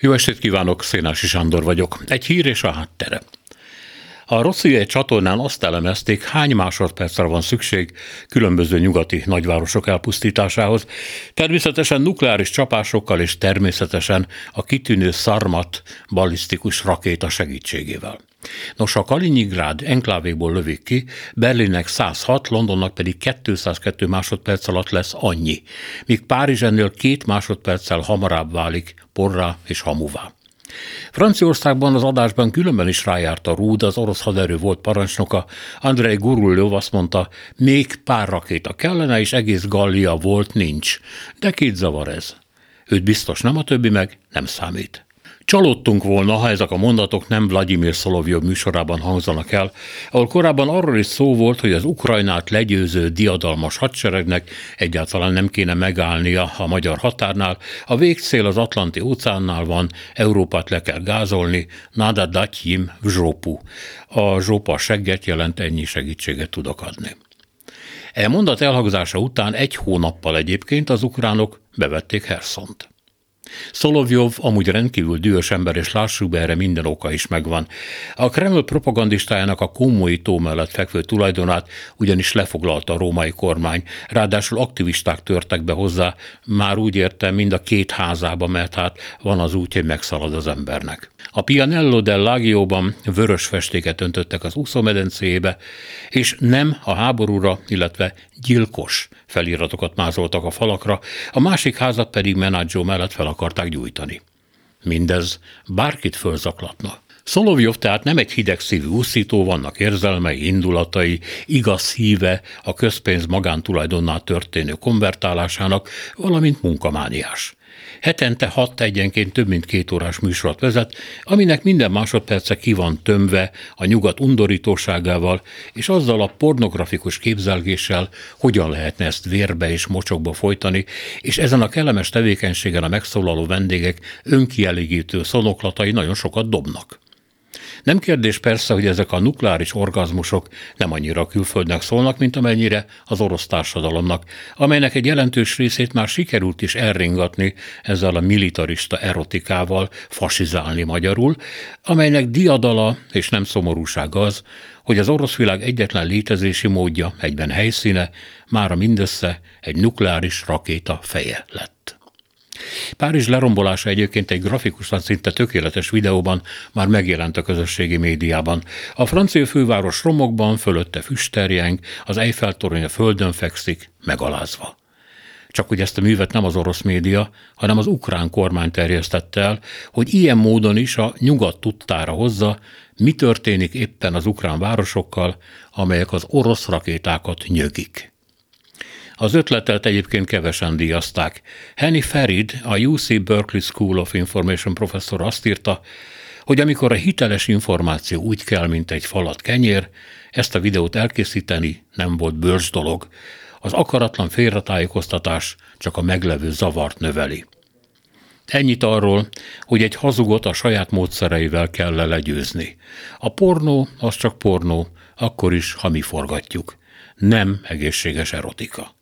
Jó estét kívánok, Szénási Sándor vagyok. Egy hír és a háttere. A Rossziai csatornán azt elemezték, hány másodpercre van szükség különböző nyugati nagyvárosok elpusztításához, természetesen nukleáris csapásokkal és természetesen a kitűnő szarmat balisztikus rakéta segítségével. Nos, a Kaliningrád enklávéból lövik ki, Berlinnek 106, Londonnak pedig 202 másodperc alatt lesz annyi, míg Párizs ennél két másodperccel hamarabb válik porrá és hamuvá. Franciaországban az adásban különben is rájárt a Rúd, az orosz haderő volt parancsnoka, Andrei Gurullov azt mondta, még pár rakéta kellene, és egész Gallia volt, nincs. De két zavar ez. Őt biztos nem, a többi meg nem számít. Csalódtunk volna, ha ezek a mondatok nem Vladimir Szolovjov műsorában hangzanak el, ahol korábban arról is szó volt, hogy az Ukrajnát legyőző diadalmas hadseregnek egyáltalán nem kéne megállnia a magyar határnál, a végcél az Atlanti óceánnál van, Európát le kell gázolni, nada datyim vzsópu. A zsópa segget jelent, ennyi segítséget tudok adni. E mondat elhangzása után egy hónappal egyébként az ukránok bevették Herszont. Szolovjov amúgy rendkívül dühös ember, és lássuk be, erre minden oka is megvan. A Kreml propagandistájának a Kómói tó mellett fekvő tulajdonát ugyanis lefoglalta a római kormány, ráadásul aktivisták törtek be hozzá, már úgy értem, mind a két házába, mert hát van az úgy, hogy megszalad az embernek. A Pianello del Lagióban vörös festéket öntöttek az úszómedencéjébe, és nem a háborúra, illetve gyilkos feliratokat mázoltak a falakra, a másik házat pedig Menaggio mellett fel akarták gyújtani. Mindez bárkit fölzaklatna. Szolovjov tehát nem egy hideg szívű úszító, vannak érzelmei, indulatai, igaz híve a közpénz magántulajdonnál történő konvertálásának, valamint munkamániás. Hetente hat egyenként több mint két órás műsort vezet, aminek minden másodperce ki van tömve a nyugat undorítóságával, és azzal a pornografikus képzelgéssel, hogyan lehetne ezt vérbe és mocsokba folytani, és ezen a kellemes tevékenységen a megszólaló vendégek önkielégítő szonoklatai nagyon sokat dobnak. Nem kérdés persze, hogy ezek a nukleáris orgazmusok nem annyira külföldnek szólnak, mint amennyire az orosz társadalomnak, amelynek egy jelentős részét már sikerült is elringatni ezzel a militarista erotikával, fasizálni magyarul, amelynek diadala és nem szomorúság az, hogy az orosz világ egyetlen létezési módja, egyben helyszíne, mára mindössze egy nukleáris rakéta feje lett. Párizs lerombolása egyébként egy grafikusan szinte tökéletes videóban már megjelent a közösségi médiában. A francia főváros romokban, fölötte füsterjeng, az Eiffel torony a földön fekszik, megalázva. Csak hogy ezt a művet nem az orosz média, hanem az ukrán kormány terjesztette el, hogy ilyen módon is a nyugat tudtára hozza, mi történik éppen az ukrán városokkal, amelyek az orosz rakétákat nyögik. Az ötletet egyébként kevesen díjazták. Henny Ferid, a UC Berkeley School of Information professzor azt írta, hogy amikor a hiteles információ úgy kell, mint egy falat kenyér, ezt a videót elkészíteni nem volt bőrs dolog. Az akaratlan félretájékoztatás csak a meglevő zavart növeli. Ennyit arról, hogy egy hazugot a saját módszereivel kell legyőzni. A pornó az csak pornó, akkor is, ha mi forgatjuk. Nem egészséges erotika.